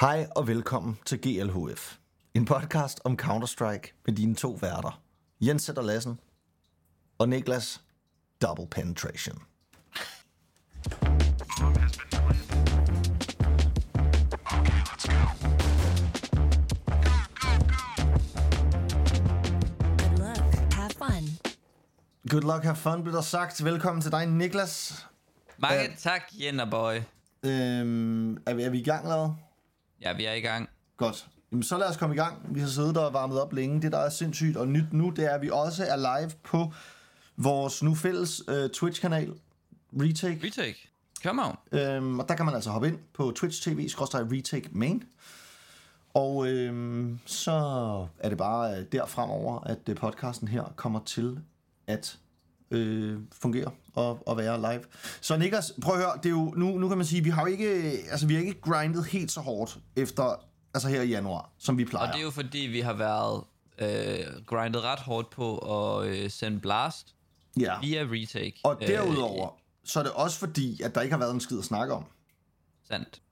Hej og velkommen til GLHF. En podcast om Counter-Strike med dine to værter. Jens Sætter Lassen og Niklas Double Penetration. Good luck. Have fun. Good luck, have fun, blev der sagt. Velkommen til dig, Niklas. Mange Ja. tak, Jennerboy. Øhm, er, vi, er vi i gang eller? Ja, vi er i gang. Godt. Jamen, så lad os komme i gang. Vi har siddet der og varmet op længe. Det, der er sindssygt og nyt nu, det er, at vi også er live på vores nu fælles øh, Twitch-kanal, Retake. Retake. Come on. Øhm, og der kan man altså hoppe ind på Twitch TV, retake main. Og øhm, så er det bare øh, der fremover, at øh, podcasten her kommer til at øh, fungere og, og være live. Så Niklas, prøv at høre, det er jo, nu, nu kan man sige, vi har jo ikke, altså vi har ikke grindet helt så hårdt efter, altså her i januar, som vi plejer. Og det er jo fordi, vi har været øh, grindet ret hårdt på at øh, sende blast ja. via retake. Og derudover, så er det også fordi, at der ikke har været en skid at snakke om. Øh, sandt.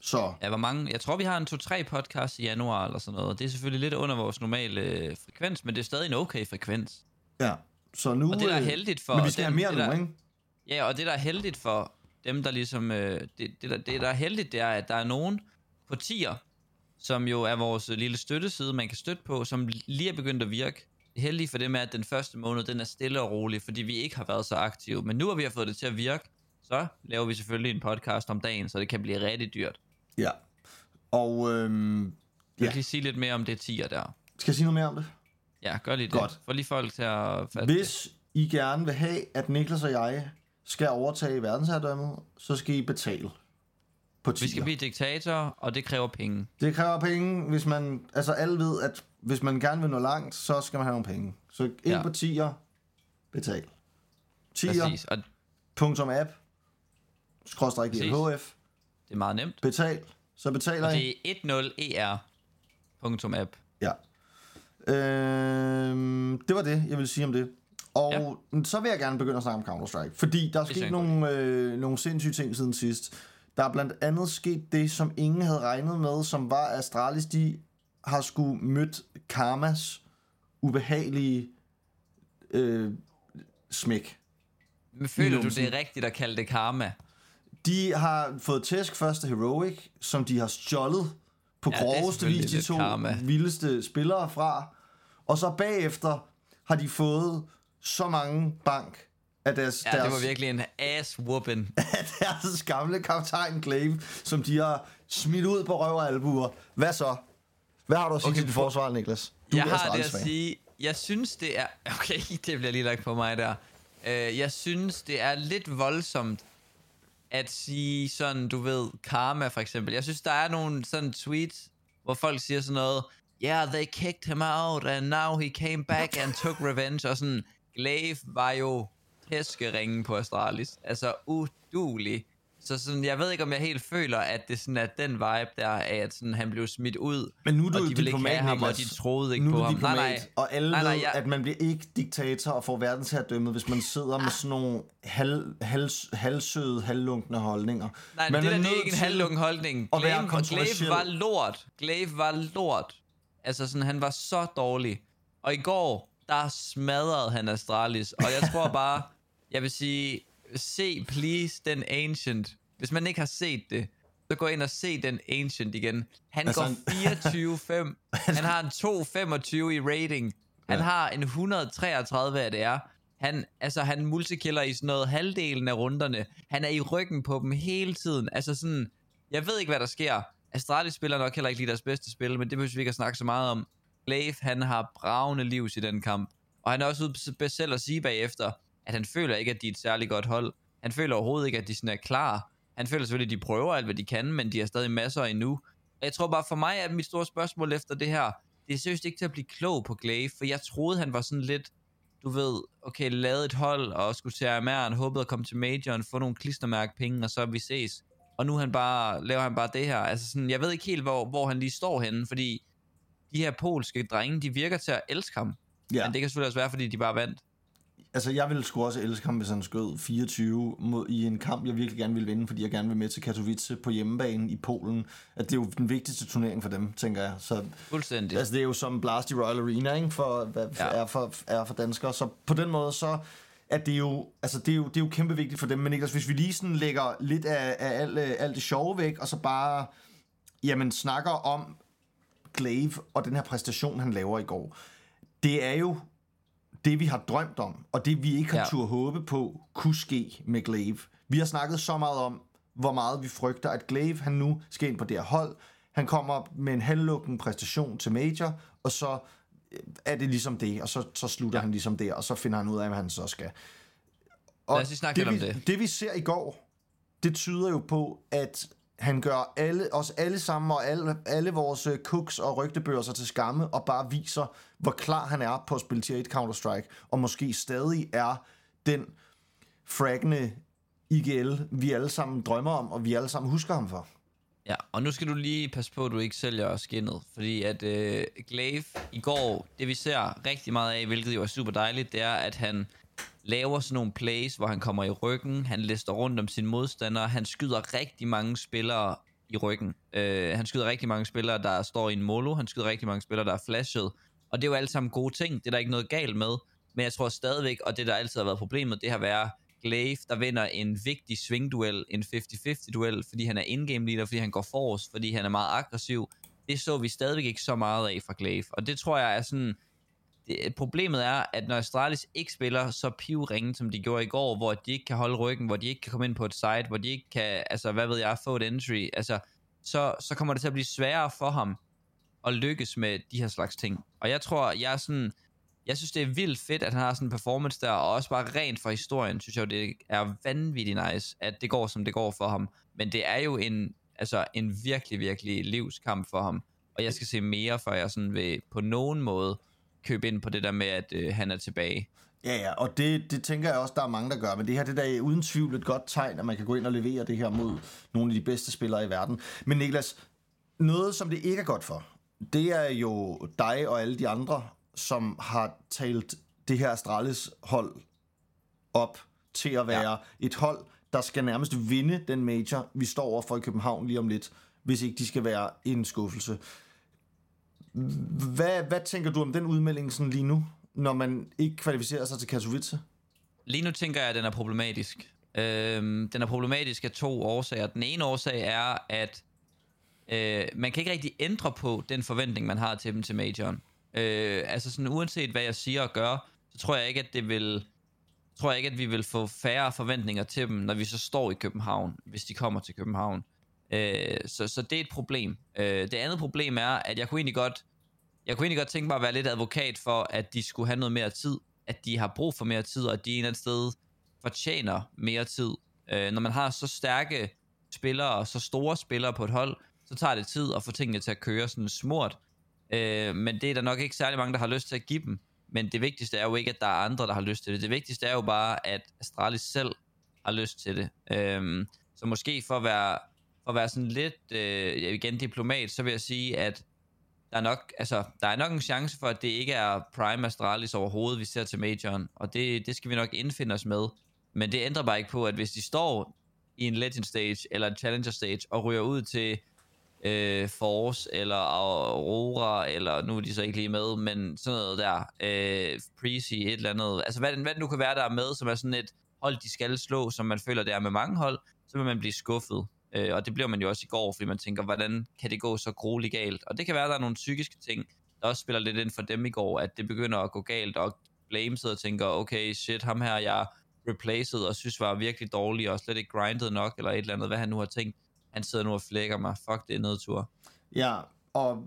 Så Ja, hvor mange? Jeg tror, vi har en 2-3 podcast i januar eller sådan noget. Det er selvfølgelig lidt under vores normale øh, frekvens, men det er stadig en okay frekvens. ja, så nu... Og det, der er øh, heldigt for... Men vi skal dem, have mere det, nu, ikke? Ja, og det, der er heldigt for dem, der ligesom... Øh, det, det, der, det, der er heldigt, det er, at der er nogen på tier, som jo er vores lille støtteside, man kan støtte på, som lige er begyndt at virke. Det heldige for dem er, at den første måned, den er stille og rolig, fordi vi ikke har været så aktive. Men nu har vi har fået det til at virke, så laver vi selvfølgelig en podcast om dagen, så det kan blive rigtig dyrt. Ja. Og øhm, Jeg Ja. kan lige sige lidt mere om det tier der. skal jeg sige noget mere om det? Ja, gør lige det. Godt. Få lige folk til at fatte. Hvis I gerne vil have, at Niklas og jeg skal overtage verdensherredømmet, så skal I betale på Vi skal tier. blive diktatorer, og det kræver penge. Det kræver penge, hvis man... Altså alle ved, at hvis man gerne vil nå langt, så skal man have nogle penge. Så ind Ja. på tier, betal. Præcis, og Tier.app, skråstrej Præcis. GLHF, det er meget nemt. betal, så betaler Og I. det er 10er.app. Øhm, det var det, jeg ville sige om det. Og ja. så vil jeg gerne begynde at snakke om Counter-Strike, fordi der er sket nogle, øh, nogle sindssyge ting siden sidst. Der er blandt andet sket det, som ingen havde regnet med, som var, at Astralis, de har skulle mødt Karmas ubehagelige øh, smæk. Men føler du, det er rigtigt at kalde det karma? De har fået tæsk først af Heroic, som de har stjålet på Ja, groveste vis de to karma. vildeste spillere fra. Og så bagefter har de fået så mange bank af deres, Ja, deres, det var virkelig en ass whooping. af deres gamle kaptajn Glaive, som de har smidt ud på røv og albuer. Hvad så? Hvad har du at sige Okay, til dit for- forsvar, Niklas? Du jeg har det at sige, jeg synes det er... Okay, det bliver lige lagt på mig der. Uh, jeg synes det er lidt voldsomt at sige sådan, du ved, karma for eksempel. Jeg synes, der er nogle sådan tweets, hvor folk siger sådan noget, yeah, they kicked him out, and now he came back and took revenge, og sådan, Glaive var jo tæskeringen på Astralis. Altså, udulig. Så sådan, jeg ved ikke, om jeg helt føler, at det sådan er den vibe der af, at sådan, han blev smidt ud, Men nu er du og de ville ikke have ham, og de troede ikke nu på ham. diplomat, Nej, nej. og alle Nej, nej, ved, jeg- at man bliver ikke diktator og får verdensherredømmet, hvis man sidder med sådan nogle halv, halv, halvsøde, halvlunkne holdninger. Nej, man det der er det er ikke en halvlunken holdning. Glaive. Glaive var lort. Glaive var lort. Altså sådan, han var så dårlig. Og i går, der smadrede han Astralis. Og jeg tror bare, jeg vil sige, se please den Ancient. Hvis man ikke har set det, så gå ind og se den Ancient igen. Han Altså, går 24-5. Han har en 2-25 i rating. Han Ja. har en 133, hvad det er. Han, altså, han multikiller i sådan noget halvdelen af runderne. Han er i ryggen på dem hele tiden. Altså sådan, jeg ved ikke, hvad der sker. Astralis spiller nok heller ikke lige deres bedste spil, men det behøver vi ikke at snakke så meget om. Glaive, han har bravende livs i den kamp. Og han er også ude selv at sige bagefter, at han føler ikke, at de er et særligt godt hold. Han føler overhovedet ikke, at de sådan er klar. Han føler selvfølgelig, at de prøver alt, hvad de kan, men de har stadig masser endnu. Og jeg tror bare, for mig er mit store spørgsmål efter det her, det er seriøst ikke til at blive klog på Glaive, for jeg troede, han var sådan lidt, du ved, okay, lavet et hold og skulle til RMR'en, håbede at komme til majoren, få nogle klistermærkepenge, og så vi ses. Og nu han bare, laver han bare det her. Altså sådan, jeg ved ikke helt, hvor, hvor han lige står henne, fordi de her polske drenge, de virker til at elske ham. Ja. Men det kan selvfølgelig også være, fordi de bare vandt. Altså jeg ville sgu også elske ham, hvis han skød 24 mod, i en kamp, jeg virkelig gerne ville vinde, fordi jeg gerne vil med til Katowice på hjemmebane i Polen. At det er jo den vigtigste turnering for dem, tænker jeg. Så, Fuldstændig. altså det er jo som Blast i Royal Arena, ikke? For, hvad, Ja. er, for, er for danskere. Så på den måde, så at det er jo, altså det er jo, det er jo kæmpe vigtigt for dem. Men Niklas, hvis vi lige sådan lægger lidt af, af alt, øh, alt det sjove væk, og så bare jamen, snakker om Glaive og den her præstation, han laver i går. Det er jo det, vi har drømt om, og det, vi ikke har ja. Tur håbe på, kunne ske med Glaive. Vi har snakket så meget om, hvor meget vi frygter, at Glaive, han nu skal ind på det her hold. Han kommer med en halvlukken præstation til Major, og så øh, er det ligesom det, og så, så slutter ja. han ligesom der, og så finder han ud af, hvad han så skal. Og Lad os lige snakke lidt om vi, det. Det vi ser i går, det tyder jo på, at han gør alle, os alle sammen og alle, alle vores øh, cooks og rygtebørser til skamme, og bare viser, hvor klar han er på at spille tier 1 Counter-Strike, og måske stadig er den fraggende IGL, vi alle sammen drømmer om, og vi alle sammen husker ham for. Ja, og nu skal du lige passe på, at du ikke sælger skinnet, fordi at øh, Glaive i går, det vi ser rigtig meget af, hvilket jo er super dejligt, det er, at han laver sådan nogle plays, hvor han kommer i ryggen, han lister rundt om sine modstandere, han skyder rigtig mange spillere i ryggen. Øh, han skyder rigtig mange spillere, der står i en molo, han skyder rigtig mange spillere, der er flashet, og det er jo alle sammen gode ting, det er der ikke noget galt med, men jeg tror stadigvæk, og det der altid har været problemet, det har været Glaive, der vinder en vigtig svingduel, en 50-50 duel, fordi han er in-game leader, fordi han går forrest, fordi han er meget aggressiv. Det så vi stadigvæk ikke så meget af fra Glaive, og det tror jeg er sådan, det, problemet er, at når Astralis ikke spiller så pivringen, som de gjorde i går, hvor de ikke kan holde ryggen, hvor de ikke kan komme ind på et site, hvor de ikke kan, altså hvad ved jeg, få et entry, altså, så, så kommer det til at blive sværere for ham at lykkes med de her slags ting. Og jeg tror, jeg er sådan, jeg synes, det er vildt fedt, at han har sådan en performance der, og også bare rent for historien, synes jeg det er vanvittigt nice, at det går, som det går for ham. Men det er jo en, altså, en virkelig, virkelig livskamp for ham. Og jeg skal se mere, før jeg sådan vil på nogen måde købe ind på det der med, at øh, han er tilbage. Ja, ja, og det, det tænker jeg også, der er mange, der gør. Men det her, det der er uden tvivl et godt tegn, at man kan gå ind og levere det her mod nogle af de bedste spillere i verden. Men Niklas, noget som det ikke er godt for, det er jo dig og alle de andre, som har talt det her Astralis hold op til at være ja. et hold, der skal nærmest vinde den major, vi står over for i København lige om lidt, hvis ikke de skal være en skuffelse. Hvad, hvad tænker du om den udmelding sådan lige nu, når man ikke kvalificerer sig til Katowice? Lige nu tænker jeg, at den er problematisk. Øhm, den er problematisk af to årsager. Den ene årsag er, at øh, man kan ikke rigtig ændre på den forventning, man har til dem til majoren. Øh, altså sådan uanset hvad jeg siger og gør, så tror jeg ikke, at det vil tror jeg ikke, at vi vil få færre forventninger til dem, når vi så står i København, hvis de kommer til København. Øh, så, så det er et problem. Øh, det andet problem er, at jeg kunne egentlig godt jeg kunne egentlig godt tænke mig at være lidt advokat for, at de skulle have noget mere tid, at de har brug for mere tid, og at de en eller anden sted fortjener mere tid. Øh, når man har så stærke spillere og så store spillere på et hold, så tager det tid at få tingene til at køre sådan smurt. Øh, men det er der nok ikke særlig mange, der har lyst til at give dem. Men det vigtigste er jo ikke, at der er andre, der har lyst til det. Det vigtigste er jo bare, at Astralis selv har lyst til det. Øh, så måske for at være, for at være sådan lidt, øh, igen diplomat, så vil jeg sige, at der er nok, altså, der er nok en chance for, at det ikke er Prime Astralis overhovedet, vi ser til Majoren, og det, det skal vi nok indfinde os med. Men det ændrer bare ikke på, at hvis de står i en Legend Stage eller en Challenger Stage og ryger ud til øh, Force eller Aurora, eller nu er de så ikke lige med, men sådan noget der, øh, Prezi, et eller andet, altså hvad, hvad det nu kan være, der er med, som er sådan et hold, de skal slå, som man føler, det er med mange hold, så vil man blive skuffet. Øh, og det bliver man jo også i går, fordi man tænker, hvordan kan det gå så grueligt galt? Og det kan være, at der er nogle psykiske ting, der også spiller lidt ind for dem i går, at det begynder at gå galt, og Blame sidder og tænker, okay, shit, ham her, jeg replaced og synes var virkelig dårlig, og slet ikke grindet nok, eller et eller andet, hvad han nu har tænkt. Han sidder nu og flækker mig. Fuck, det er nedtur. Ja, og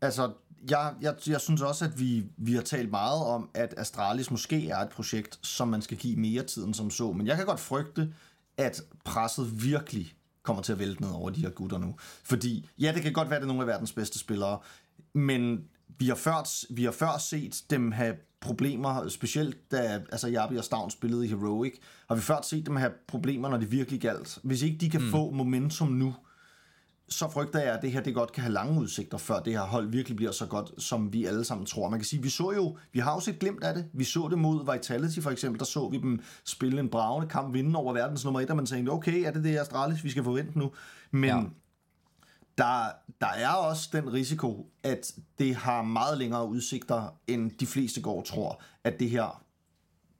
altså, jeg, jeg, jeg synes også, at vi, vi har talt meget om, at Astralis måske er et projekt, som man skal give mere tid end som så. Men jeg kan godt frygte, at presset virkelig kommer til at vælte ned over de her gutter nu. Fordi, ja, det kan godt være, at det er nogle af verdens bedste spillere, men vi har før, vi har før set dem have problemer, specielt da altså Jabi og Stavn spillede i Heroic, har vi før set dem have problemer, når det virkelig galt. Hvis ikke de kan mm. få momentum nu, så frygter jeg, at det her det godt kan have lange udsigter, før det her hold virkelig bliver så godt, som vi alle sammen tror. Man kan sige, vi så jo, vi har jo set glimt af det. Vi så det mod Vitality for eksempel, der så vi dem spille en bravende kamp, vinde over verdens nummer et, og man tænkte, okay, er det det Astralis, vi skal forvente nu? Men ja. der, der er også den risiko, at det har meget længere udsigter, end de fleste går tror, at det her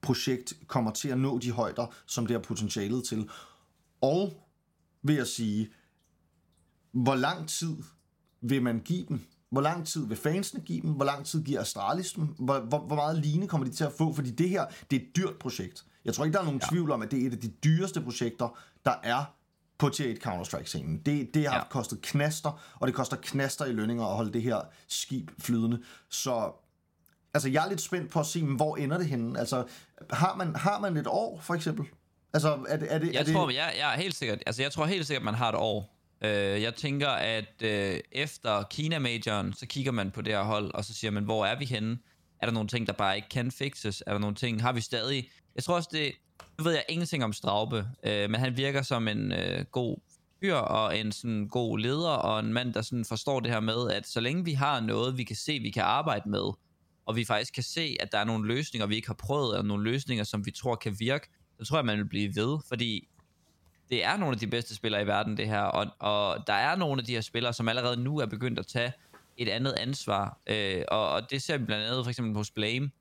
projekt kommer til at nå de højder, som det har potentialet til. Og vil jeg sige, hvor lang tid vil man give dem? Hvor lang tid vil fansene give dem? Hvor lang tid giver Astralis dem? Hvor, hvor, hvor meget line kommer de til at få? Fordi det her, det er et dyrt projekt. Jeg tror ikke, der er nogen ja. tvivl om, at det er et af de dyreste projekter, der er på Tier 1 Counter-Strike-scenen. Det, det har ja. kostet knaster, og det koster knaster i lønninger at holde det her skib flydende. Så altså, jeg er lidt spændt på at se, hvor ender det henne? Altså, har man, har man et år, for eksempel? Altså, er det, er det, jeg er tror, det... jeg, jeg er helt sikkert, altså, jeg tror helt sikkert, man har et år. Øh, jeg tænker, at øh, efter Kina-majoren, så kigger man på det her hold, og så siger man, hvor er vi henne? Er der nogle ting, der bare ikke kan fixes? Er der nogle ting, har vi stadig... Jeg tror også, det... Nu ved jeg ingenting om Straube, øh, men han virker som en øh, god fyr, og en sådan god leder, og en mand, der sådan forstår det her med, at så længe vi har noget, vi kan se, vi kan arbejde med, og vi faktisk kan se, at der er nogle løsninger, vi ikke har prøvet, og nogle løsninger, som vi tror kan virke, så tror jeg, man vil blive ved, fordi det er nogle af de bedste spillere i verden, det her, og, og der er nogle af de her spillere, som allerede nu er begyndt at tage et andet ansvar, øh, og, og det ser vi blandt andet for eksempel hos Blame,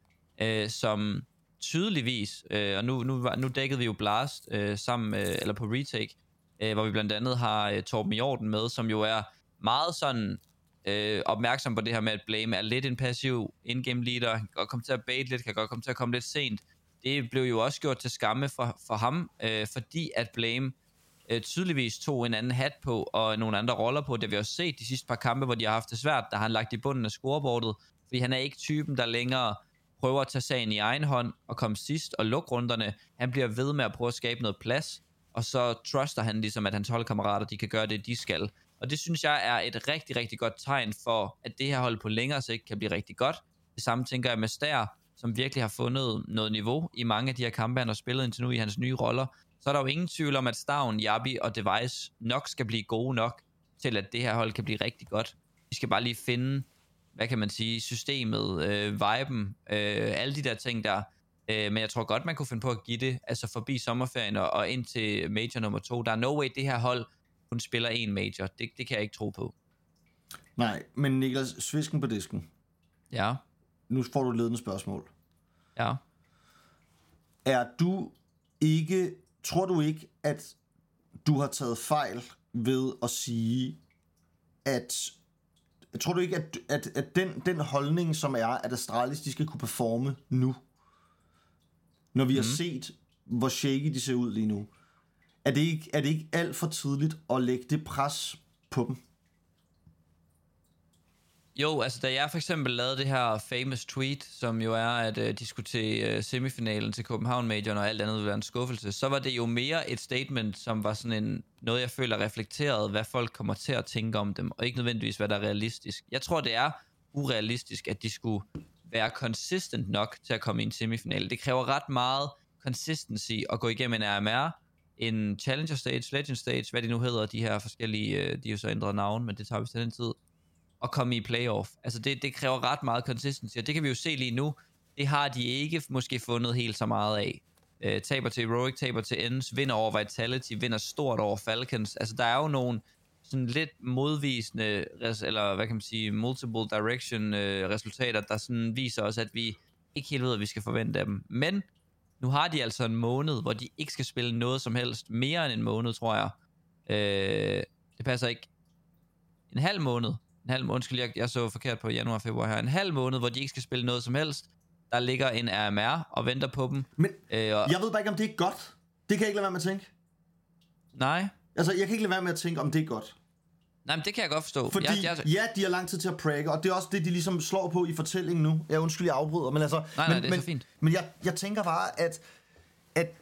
øh, som tydeligvis, øh, og nu, nu, nu dækkede vi jo Blast øh, sammen, øh, eller på Retake, øh, hvor vi blandt andet har øh, Torben Jordan med, som jo er meget sådan øh, opmærksom på det her med, at Blame er lidt en passiv in-game leader, kan godt komme til at bait lidt, kan godt komme til at komme lidt sent. Det blev jo også gjort til skamme for, for ham, øh, fordi at Blame øh, tydeligvis tog en anden hat på og nogle andre roller på. Det har vi også set de sidste par kampe, hvor de har haft det svært, der har han lagt i bunden af scoreboardet, fordi han er ikke typen, der længere prøver at tage sagen i egen hånd og komme sidst og lukke runderne. Han bliver ved med at prøve at skabe noget plads, og så truster han ligesom, at hans holdkammerater de kan gøre det, de skal. Og det synes jeg er et rigtig, rigtig godt tegn for, at det her hold på længere sigt kan blive rigtig godt. Det samme tænker jeg med Stær, som virkelig har fundet noget niveau i mange af de her kampe, han har spillet indtil nu i hans nye roller. Så er der jo ingen tvivl om, at Stavn, Jabi og Device nok skal blive gode nok til, at det her hold kan blive rigtig godt. Vi skal bare lige finde, hvad kan man sige, systemet, øh, viben, øh, alle de der ting der. Øh, men jeg tror godt, man kunne finde på at give det, altså forbi sommerferien og, og ind til major nummer to. Der er no way, det her hold kun spiller en major. Det, det kan jeg ikke tro på. Nej, men Niklas, svisken på disken. Ja. Nu får du et ledende spørgsmål. Ja. Er du ikke, tror du ikke, at du har taget fejl ved at sige, at tror du ikke, at, at, at den, den holdning, som er, at Astralis de skal kunne performe nu, når vi mm. har mhm. set, hvor shaky de ser ud lige nu, er det ikke, er det ikke alt for tidligt at lægge det pres på dem? Jo, altså da jeg for eksempel lavede det her famous tweet, som jo er, at øh, de skulle til øh, semifinalen til Copenhagen Major, og alt andet ville være en skuffelse, så var det jo mere et statement, som var sådan en, noget, jeg føler reflekteret, hvad folk kommer til at tænke om dem, og ikke nødvendigvis, hvad der er realistisk. Jeg tror, det er urealistisk, at de skulle være consistent nok til at komme i en semifinale. Det kræver ret meget consistency at gå igennem en RMR, en Challenger Stage, Legend Stage, hvad de nu hedder, de her forskellige, øh, de har jo så ændret navn, men det tager vi til den tid at komme i playoff. Altså det, det kræver ret meget consistency, og det kan vi jo se lige nu. Det har de ikke måske fundet helt så meget af. Øh, taber til Heroic, taber til Ends, vinder over Vitality, vinder stort over Falcons. Altså der er jo nogle sådan lidt modvisende, eller hvad kan man sige, multiple direction øh, resultater, der sådan viser os, at vi ikke helt ved, at vi skal forvente af dem. Men nu har de altså en måned, hvor de ikke skal spille noget som helst. Mere end en måned, tror jeg. Øh, det passer ikke. En halv måned en halv måned, undskyld, jeg, jeg så forkert på januar februar her, en halv måned, hvor de ikke skal spille noget som helst. Der ligger en RMR og venter på dem. Men øh, og... jeg ved bare ikke, om det er godt. Det kan jeg ikke lade være med at tænke. Nej. Altså, jeg kan ikke lade være med at tænke, om det er godt. Nej, men det kan jeg godt forstå. Fordi, jeg, jeg... ja, de har lang tid til at præge, og det er også det, de ligesom slår på i fortællingen nu. Jeg undskyld, jeg afbryder, men altså... Nej, nej, men, det er men, så fint. Men jeg, jeg tænker bare, at, at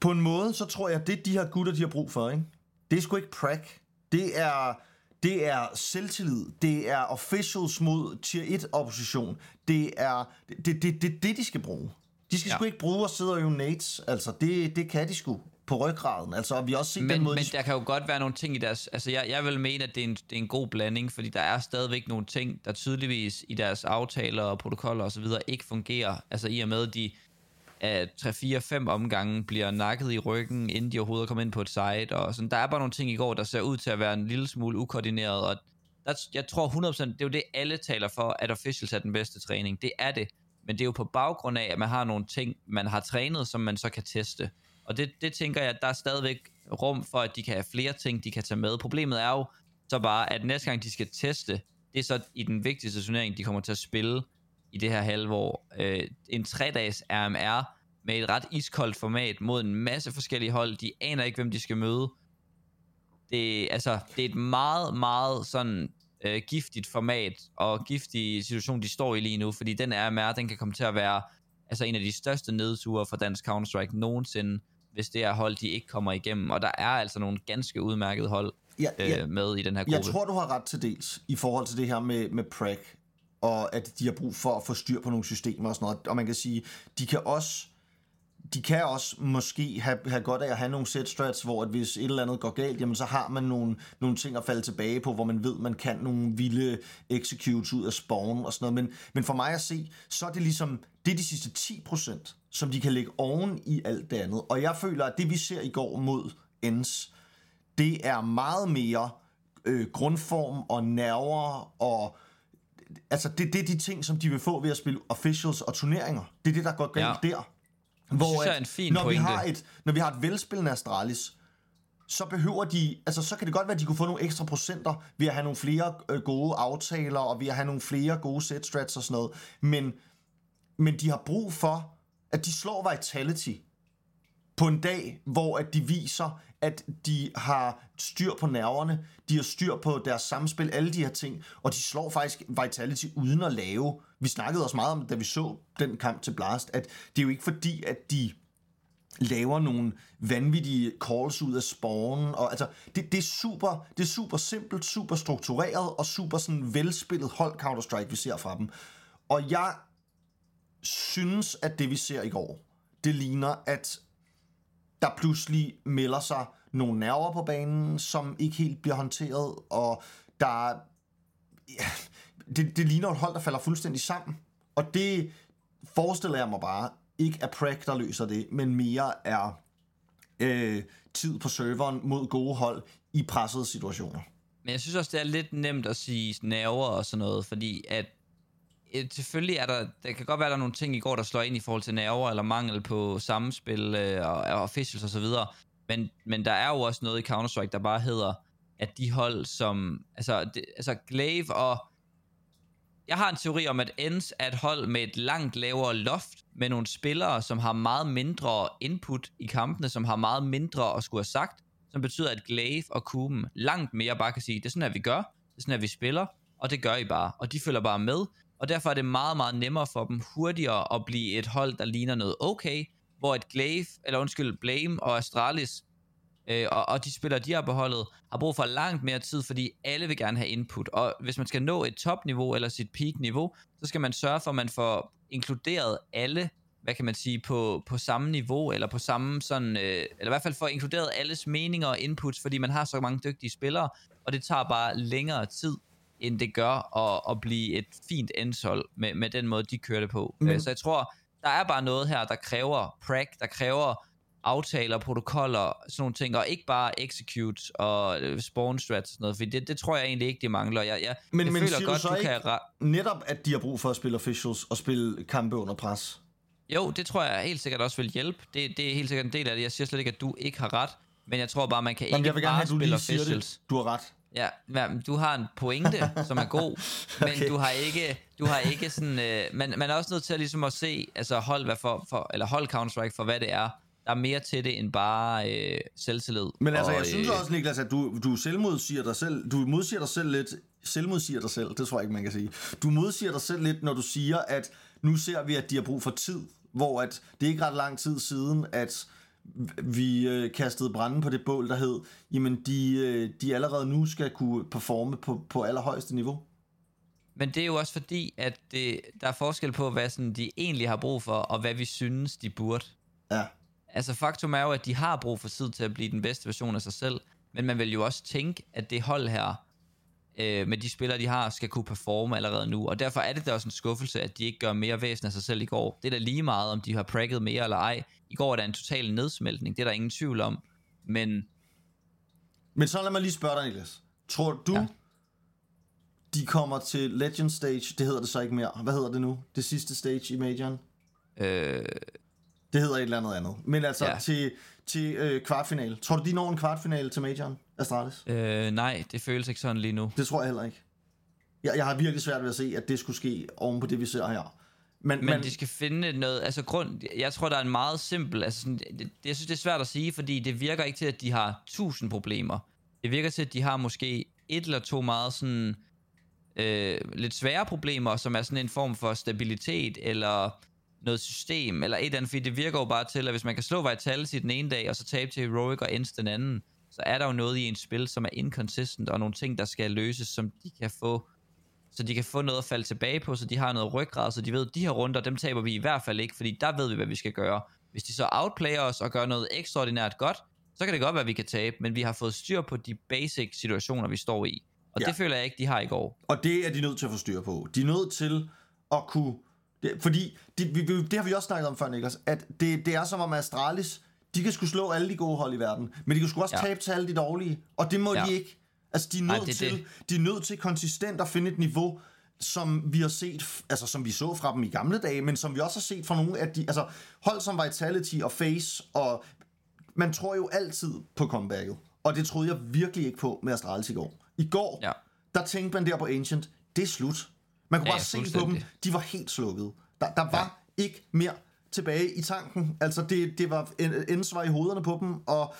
på en måde, så tror jeg, at det, de her gutter, de har brug for, ikke? det er sgu ikke prak. Det er det er selvtillid, det er officials mod tier 1 opposition, det er det, det, det, det, det de skal bruge. De skal ja. sgu ikke bruge at sidde og jo nates, altså det, det kan de sgu. på ryggraden. Altså, vi har også set Men, den måde, men de... der kan jo godt være nogle ting i deres... Altså, jeg, jeg vil mene, at det er, en, det er en god blanding, fordi der er stadigvæk nogle ting, der tydeligvis i deres aftaler og protokoller osv. ikke fungerer. Altså, i og med, at de at 3-4-5 omgange bliver nakket i ryggen, inden de overhovedet kommer ind på et site. Og sådan. Der er bare nogle ting i går, der ser ud til at være en lille smule ukoordineret, og der, jeg tror 100%, det er jo det, alle taler for, at officials er den bedste træning. Det er det. Men det er jo på baggrund af, at man har nogle ting, man har trænet, som man så kan teste. Og det, det tænker jeg, at der er stadigvæk rum for, at de kan have flere ting, de kan tage med. Problemet er jo så bare, at næste gang de skal teste, det er så i den vigtigste turnering, de kommer til at spille i det her halvår. Øh, en tre-dages RMR med et ret iskoldt format mod en masse forskellige hold. De aner ikke, hvem de skal møde. Det, altså, det er et meget, meget sådan øh, giftigt format og giftig situation, de står i lige nu, fordi den RMR, den kan komme til at være altså en af de største nedture for dansk Counter-Strike nogensinde, hvis det er hold, de ikke kommer igennem. Og der er altså nogle ganske udmærkede hold Ja, ja. øh, med i den her gruppe. Jeg tror, du har ret til dels i forhold til det her med, med PrEC, og at de har brug for at få styr på nogle systemer og sådan noget. Og man kan sige, de kan også de kan også måske have, have godt af at have nogle set strats, hvor at hvis et eller andet går galt, jamen så har man nogle, nogle ting at falde tilbage på, hvor man ved, man kan nogle vilde executes ud af spawn og sådan noget. Men, men for mig at se, så er det ligesom, det er de sidste 10%, som de kan lægge oven i alt det andet. Og jeg føler, at det vi ser i går mod Ends, det er meget mere øh, grundform og nerver og altså det, det er de ting, som de vil få ved at spille officials og turneringer. Det er det, der går galt Ja. der. synes jeg er en fin når vi pointe. har et når vi har et velspillende Astralis, så behøver de, altså så kan det godt være, at de kunne få nogle ekstra procenter ved at have nogle flere øh, gode aftaler, og ved at have nogle flere gode set strats og sådan noget, men, men de har brug for, at de slår Vitality på en dag, hvor at de viser, at de har styr på nerverne, de har styr på deres samspil, alle de her ting, og de slår faktisk Vitality uden at lave. Vi snakkede også meget om, da vi så den kamp til Blast, at det er jo ikke fordi, at de laver nogle vanvittige calls ud af spawn, og altså, det, det, er super, det er super simpelt, super struktureret, og super sådan velspillet hold Counter-Strike, vi ser fra dem. Og jeg synes, at det vi ser i går, det ligner, at der pludselig melder sig nogle nerver på banen, som ikke helt bliver håndteret, og der ja, det, det ligner et hold, der falder fuldstændig sammen. Og det forestiller jeg mig bare, ikke er Prag, der løser det, men mere er øh, tid på serveren mod gode hold i pressede situationer. Men jeg synes også, det er lidt nemt at sige nerver og sådan noget, fordi at øh, selvfølgelig er der, der kan godt være, der er nogle ting i går, der slår ind i forhold til nerver eller mangel på samspil øh, og, og officials og så videre. Men, men der er jo også noget i Counter-Strike, der bare hedder, at de hold som, altså, det, altså Glaive og, jeg har en teori om, at Ends er et hold med et langt lavere loft, med nogle spillere, som har meget mindre input i kampene, som har meget mindre at skulle have sagt, som betyder, at Glaive og Kuben langt mere bare kan sige, det er sådan her, vi gør, det er sådan her, vi spiller, og det gør I bare, og de følger bare med, og derfor er det meget, meget nemmere for dem hurtigere at blive et hold, der ligner noget okay, hvor et Glaive, eller undskyld, Blame og Astralis, øh, og, og de spillere, de har beholdet, har brug for langt mere tid, fordi alle vil gerne have input. Og hvis man skal nå et topniveau eller sit peak-niveau, så skal man sørge for, at man får inkluderet alle, hvad kan man sige, på, på samme niveau, eller på samme sådan, øh, eller i hvert fald få inkluderet alles meninger og inputs, fordi man har så mange dygtige spillere, og det tager bare længere tid, end det gør at, at blive et fint endshold med, med den måde, de kører det på. Men- Men... Så jeg tror, der er bare noget her, der kræver prag, der kræver aftaler, protokoller, sådan nogle ting, og ikke bare execute og øh, spawn strats og sådan noget, for det, det tror jeg egentlig ikke, de mangler. Jeg, jeg, Men- jeg men føler du godt, du ikke- kan... Ra- Netop, at de har brug for at spille officials og spille kampe under pres. jo, det tror jeg helt sikkert også vil hjælpe. Det, det er helt sikkert en del af det. Jeg siger slet ikke, at du ikke har ret, men jeg tror bare, man kan Jamen, ikke jeg vil gerne bare have, du spille officials. det. Du har ret. Ja, men du har en pointe, som er god, men Okay. du har ikke, du har ikke sådan, øh, man, man er også nødt til at, ligesom at se, altså hold, hvad for, for, eller hold Counter-Strike for, hvad det er. Der er mere til det, end bare øh, selvtillid. Men altså, og, jeg synes øh, også, Niklas, at du, du selvmodsiger dig selv. Du modsiger dig selv lidt. Selvmodsiger dig selv, det tror jeg ikke, man kan sige. Du modsiger dig selv lidt, når du siger, at nu ser vi, at de har brug for tid. Hvor at det er ikke ret lang tid siden, at vi øh, kastede branden på det bål, der hed, jamen de, øh, de allerede nu skal kunne performe på, på allerhøjeste niveau. Men det er jo også fordi, at det, der er forskel på, hvad sådan, de egentlig har brug for, og hvad vi synes, de burde. Ja. Altså faktum er jo, at de har brug for tid til at blive den bedste version af sig selv, men man vil jo også tænke, at det hold her, øh, med de spillere, de har, skal kunne performe allerede nu. Og derfor er det da også en skuffelse, at de ikke gør mere væsen af sig selv i går. Det er da lige meget, om de har pragget mere eller ej. I går er der en total nedsmeltning, det er der ingen tvivl om. Men Men så lad mig lige spørge dig, Niklas. Tror du, ja. De kommer til Legend Stage? Det hedder det så ikke mere. Hvad hedder det nu? Det sidste stage i Majoren? øh, Det hedder et eller andet andet. Men altså. Ja. til, til øh, kvartfinale. Tror du, de når en kvartfinale til Majoren? Astralis? øh, nej, det føles ikke sådan lige nu. Det tror jeg heller ikke. Jeg, jeg har virkelig svært ved at se, at det skulle ske oven på det, vi ser her. Men, Men de skal finde noget, altså grund, jeg tror, der er en meget simpel, altså sådan, det, jeg synes, det er svært at sige, fordi det virker ikke til, at de har tusind problemer. Det virker til, at de har måske et eller to meget sådan, øh, lidt svære problemer, som er sådan en form for stabilitet, eller noget system, eller et eller andet, fordi det virker jo bare til, at hvis man kan slå Vitality den ene dag, og så tabe til Heroic og Ends den anden, så er der jo noget i ens spil, som er inconsistent, og nogle ting, der skal løses, som de kan få så de kan få noget at falde tilbage på, så de har noget ryggrad, så de ved, at de her runder, dem taber vi i hvert fald ikke, fordi der ved vi, hvad vi skal gøre. Hvis de så outplayer os og gør noget ekstraordinært godt, så kan det godt være, at vi kan tabe, men vi har fået styr på de basic situationer, vi står i. Og Ja. det føler jeg ikke, de har i går. Og det er de nødt til at få styr på. De er nødt til at kunne... Det, fordi, det, vi- det har vi også snakket om før, Niklas, at det, det er som om Astralis, de kan skulle slå alle de gode hold i verden, men de kan sgu også ja. Tabe til alle de dårlige, og det må ja. De ikke. Altså, de er nødt det er til, det. de er nødt til konsistent at finde et niveau, som vi har set, altså som vi så fra dem i gamle dage, men som vi også har set fra nogle af de, altså hold som Vitality og Face, og man tror jo altid på comebacket, og det troede jeg virkelig ikke på med Astralis i går. I går, Ja. der tænkte man der på Ancient, det er slut. Man kunne Ja, bare se på dem, de var helt slukket. Der, der var ja. ikke mere tilbage i tanken. Altså, det, det var en- endsvar i hovederne på dem, og,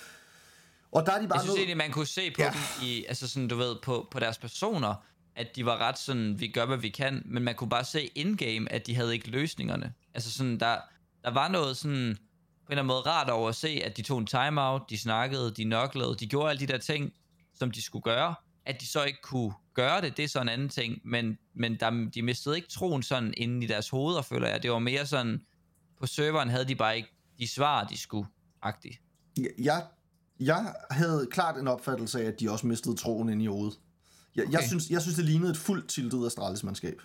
og der er de bare Jeg synes nødt- egentlig, man kunne se på Ja. dem i, altså sådan, du ved, på, på deres personer, at de var ret sådan, vi gør, hvad vi kan, men man kunne bare se in-game, at de havde ikke løsningerne. Altså sådan, der, der var noget sådan, på en eller anden måde rart over at se, at de tog en timeout, de snakkede, de knucklede, de gjorde alle de der ting, som de skulle gøre. At de så ikke kunne gøre det, det er så en anden ting, men, men der, de mistede ikke troen sådan inde i deres hoveder, føler jeg. Det var mere sådan, på serveren havde de bare ikke de svar, de skulle, agtigt. Jeg, jeg havde klart en opfattelse af, at de også mistede troen ind i hovedet. Jeg, okay. jeg, synes, jeg synes, det lignede et fuldt tiltet Astralis-mandskab.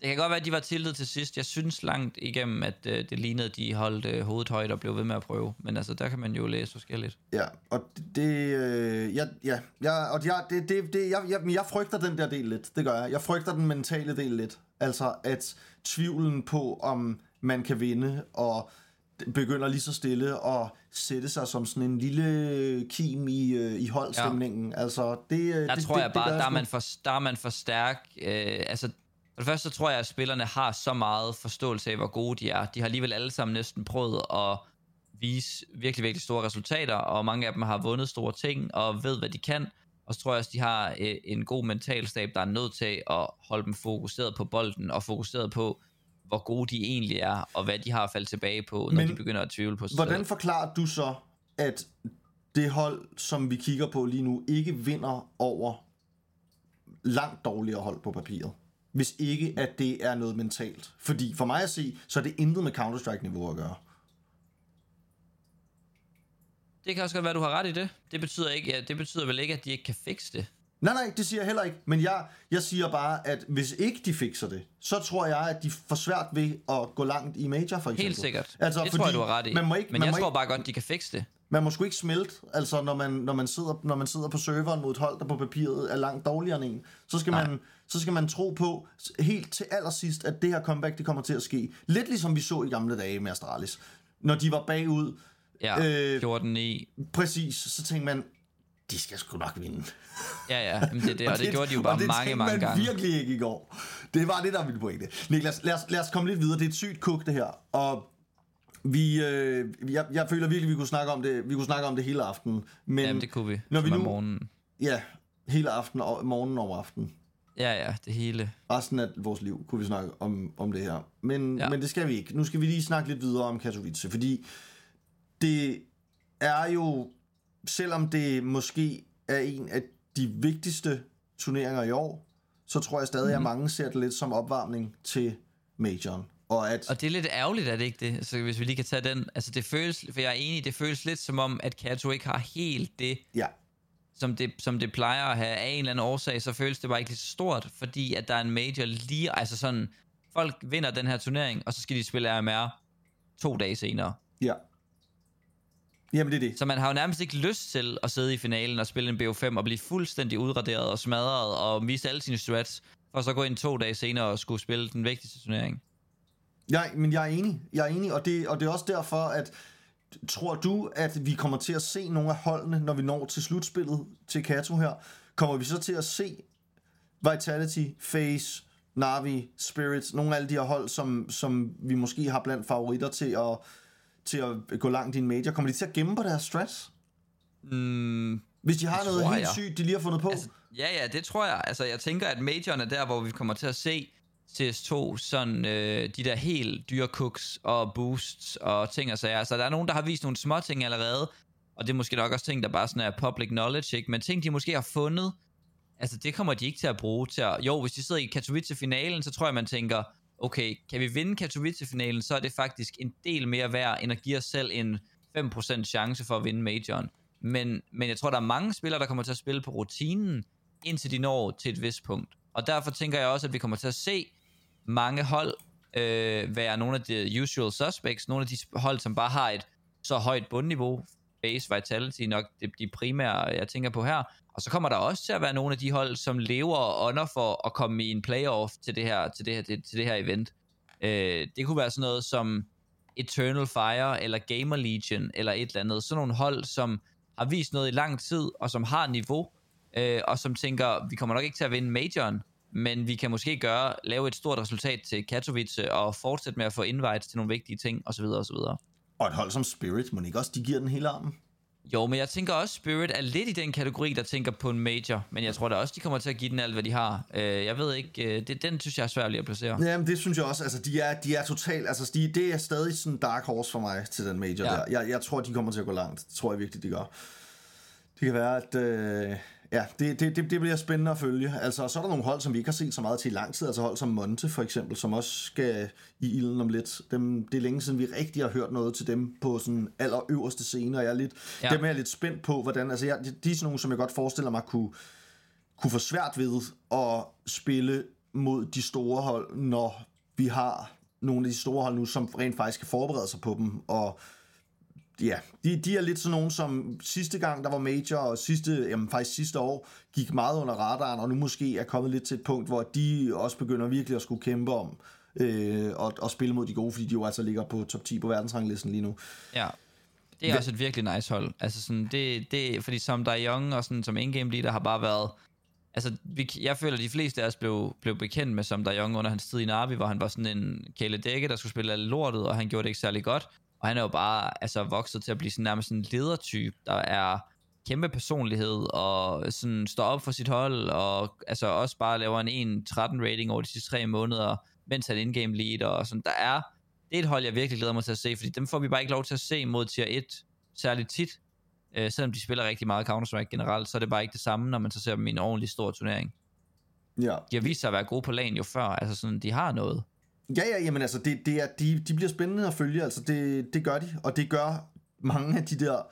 Det kan godt være, at de var tiltet til sidst. Jeg synes langt igennem, at øh, det lignede, at de holdt øh, hovedet højt og blev ved med at prøve. Men altså, der kan man jo læse forskelligt. Ja, og det, øh, ja, ja, ja, og jeg, det, det, det, jeg, jeg, jeg frygter den der del lidt, det gør jeg. Jeg frygter den mentale del lidt. Altså, at tvivlen på, om man kan vinde, og begynder lige så stille at sætte sig som sådan en lille kim i, øh, i holdstemningen. Ja. Altså, det, øh, Der det, tror det, jeg det bare, gør der, er man for, der er man for stærk. Øh, altså, for det første så tror jeg, at spillerne har så meget forståelse af, hvor gode de er. De har alligevel alle sammen næsten prøvet at vise virkelig, virkelig store resultater, og mange af dem har vundet store ting og ved, hvad de kan. Og så tror jeg også, de har øh, en god mentalstab, der er nødt til at holde dem fokuseret på bolden, og fokuseret på, hvor gode de egentlig er, og hvad de har at falde tilbage på, når Men de begynder at tvivle på sig Hvordan selv. forklarer du så, at det hold, som vi kigger på lige nu, ikke vinder over langt dårligere hold på papiret? Hvis ikke, at det er noget mentalt. Fordi for mig at se, så er det intet med Counter-Strike-niveau at gøre. Det kan også godt være, du har ret i det. Det betyder, ikke, ja, det betyder vel ikke, at de ikke kan fikse det. Nej, nej, det siger jeg heller ikke. Men jeg, jeg siger bare, at hvis ikke de fikser det, så tror jeg, at de får svært ved at gå langt i Major, for eksempel. Helt sikkert. Altså, det fordi tror jeg, du har ret i. Man må ikke, Men man jeg må tror ikke, bare godt, de kan fikse det. Man må sgu ikke smelte, altså når man, når man, sidder, når man sidder på serveren mod et hold, der på papiret er langt dårligere end en. Så skal, Nej. man, så skal man tro på helt til allersidst, at det her comeback, det kommer til at ske. Lidt ligesom vi så i gamle dage med Astralis. Når de var bagud, Ja, øh, 14-9. præcis, så tænkte man, de skal sgu nok vinde. Ja, ja, jamen det, det, og det gjorde de jo og bare det mange, mange man gange. virkelig ikke i går. Det var det, der mit pointe. Niklas, lad os, lad os komme lidt videre. Det er et sygt kuk, det her. Og vi, øh, jeg, jeg føler virkelig, vi kunne snakke om det, vi kunne snakke om det hele aften. Men Jamen det kunne vi, når vi nu- morgenen. Ja, hele aften og morgenen over aften. Ja, ja, det hele. Resten af vores liv kunne vi snakke om, om det her. Men. Ja. men det skal vi ikke. Nu skal vi lige snakke lidt videre om Katowice, fordi det er jo, selvom det måske er en af de vigtigste turneringer i år, så tror jeg stadig, mm-hmm. at mange ser det lidt som opvarmning til majoren. Og at, Og det er lidt ærgerligt, er det ikke det? Altså, hvis vi lige kan tage den. Altså, det føles, for jeg er enig, det føles lidt som om, at Kato ikke har helt det, ja, som det, som det plejer at have af en eller anden årsag, så føles det bare ikke lige så stort, fordi at der er en major lige, altså sådan, folk vinder den her turnering, og så skal de spille RMR to dage senere. ja. Jamen, det er det. Så man har jo nærmest ikke lyst til at sidde i finalen og spille en BO5 og blive fuldstændig udraderet og smadret og miste alle sine strats, for så gå ind to dage senere og skulle spille den vigtigste turnering. Ja, men jeg er enig. Jeg er enig, og det, og det er også derfor, at tror du, at vi kommer til at se nogle af holdene, når vi når til slutspillet til Kato her? Kommer vi så til at se Vitality, Face, Navi, Spirits, nogle af alle de her hold, som, som vi måske har blandt favoritter til at, til at gå langt i en major, kommer de til at gemme på deres stress? Mm, Hvis de har noget helt jeg. sygt, de lige har fundet på? Altså, ja, ja, det tror jeg. Altså, jeg tænker, at majoren er der, hvor vi kommer til at se CS2, sådan øh, de der helt dyre cooks og boosts og ting og sager. Så der er nogen, der har vist nogle små ting allerede, og det er måske nok også ting, der bare sådan er public knowledge, ikke? Men ting, de måske har fundet, altså det kommer de ikke til at bruge til at... Jo, hvis de sidder i Katowice-finalen, så tror jeg, man tænker, okay, kan vi vinde Katowice-finalen, så er det faktisk en del mere værd, end at give os selv en 5% chance for at vinde majoren. Men, men jeg tror, der er mange spillere, der kommer til at spille på rutinen, indtil de når til et vist punkt. Og derfor tænker jeg også, at vi kommer til at se mange hold øh, være nogle af de usual suspects, nogle af de hold, som bare har et så højt bundniveau, base vitality nok de, de primære, jeg tænker på her. Og så kommer der også til at være nogle af de hold, som lever og ånder for at komme i en playoff til det her, til det her, til, til det her event. Øh, det kunne være sådan noget som Eternal Fire, eller Gamer Legion, eller et eller andet. Sådan nogle hold, som har vist noget i lang tid, og som har niveau, øh, og som tænker, vi kommer nok ikke til at vinde majoren, men vi kan måske gøre, lave et stort resultat til Katowice, og fortsætte med at få invites til nogle vigtige ting, osv. osv. Og et hold som Spirit, må ikke også, de giver den hele armen? Jo, men jeg tænker også, Spirit er lidt i den kategori, der tænker på en major, men jeg tror da også, de kommer til at give den alt, hvad de har. Øh, jeg ved ikke, øh, det, den synes jeg er svær lige at placere. Jamen, det synes jeg også. Altså, de er, de er totalt... Altså, de, det er stadig sådan dark horse for mig til den major ja. der. Jeg, jeg tror, de kommer til at gå langt. Det tror jeg virkelig, de gør. Det kan være, at... Øh, ja, det, det, det, det bliver spændende at følge. Altså, så er der nogle hold, som vi ikke har set så meget til i lang tid. Altså hold som Monte, for eksempel, som også skal i ilden om lidt. Dem, det er længe siden, vi rigtig har hørt noget til dem på sådan allerøverste scene, og jeg er lidt, Ja. dem er jeg lidt spændt på, hvordan... Altså, jeg, de er sådan nogle, som jeg godt forestiller mig kunne kunne få svært ved at spille mod de store hold, når vi har nogle af de store hold nu, som rent faktisk kan forberede sig på dem. Og ja, de, de er lidt sådan nogle, som sidste gang, der var major, og sidste, jamen faktisk sidste år, gik meget under radaren, og nu måske er kommet lidt til et punkt, hvor de også begynder virkelig at skulle kæmpe om øh, og, og spille mod de gode, fordi de jo altså ligger på top 10 på verdensranglisten lige nu. Ja. Det er også et virkelig nice hold. Altså sådan, det, det, fordi som der Young og sådan, som in-game leader har bare været... Altså, vi, jeg føler, at de fleste af os blev, blev bekendt med som der Young under hans tid i Navi, hvor han var sådan en kæle dække, der skulle spille alle lortet, og han gjorde det ikke særlig godt. Og han er jo bare altså, vokset til at blive sådan, nærmest en ledertype, der er kæmpe personlighed, og sådan står op for sit hold, og altså også bare laver en 1-13 rating over de sidste tre måneder, mens han in-game leader, og sådan, der er, det er et hold, jeg virkelig glæder mig til at se, fordi dem får vi bare ikke lov til at se mod tier 1 særligt tit. Øh, selvom de spiller rigtig meget Counter-Strike generelt, så er det bare ikke det samme, når man så ser dem i en ordentlig stor turnering. Ja, De har vist sig at være gode på lagen jo før, altså sådan, de har noget. Ja, ja, jamen altså, det, det er, de, de bliver spændende at følge, altså det, det gør de, og det gør mange af de der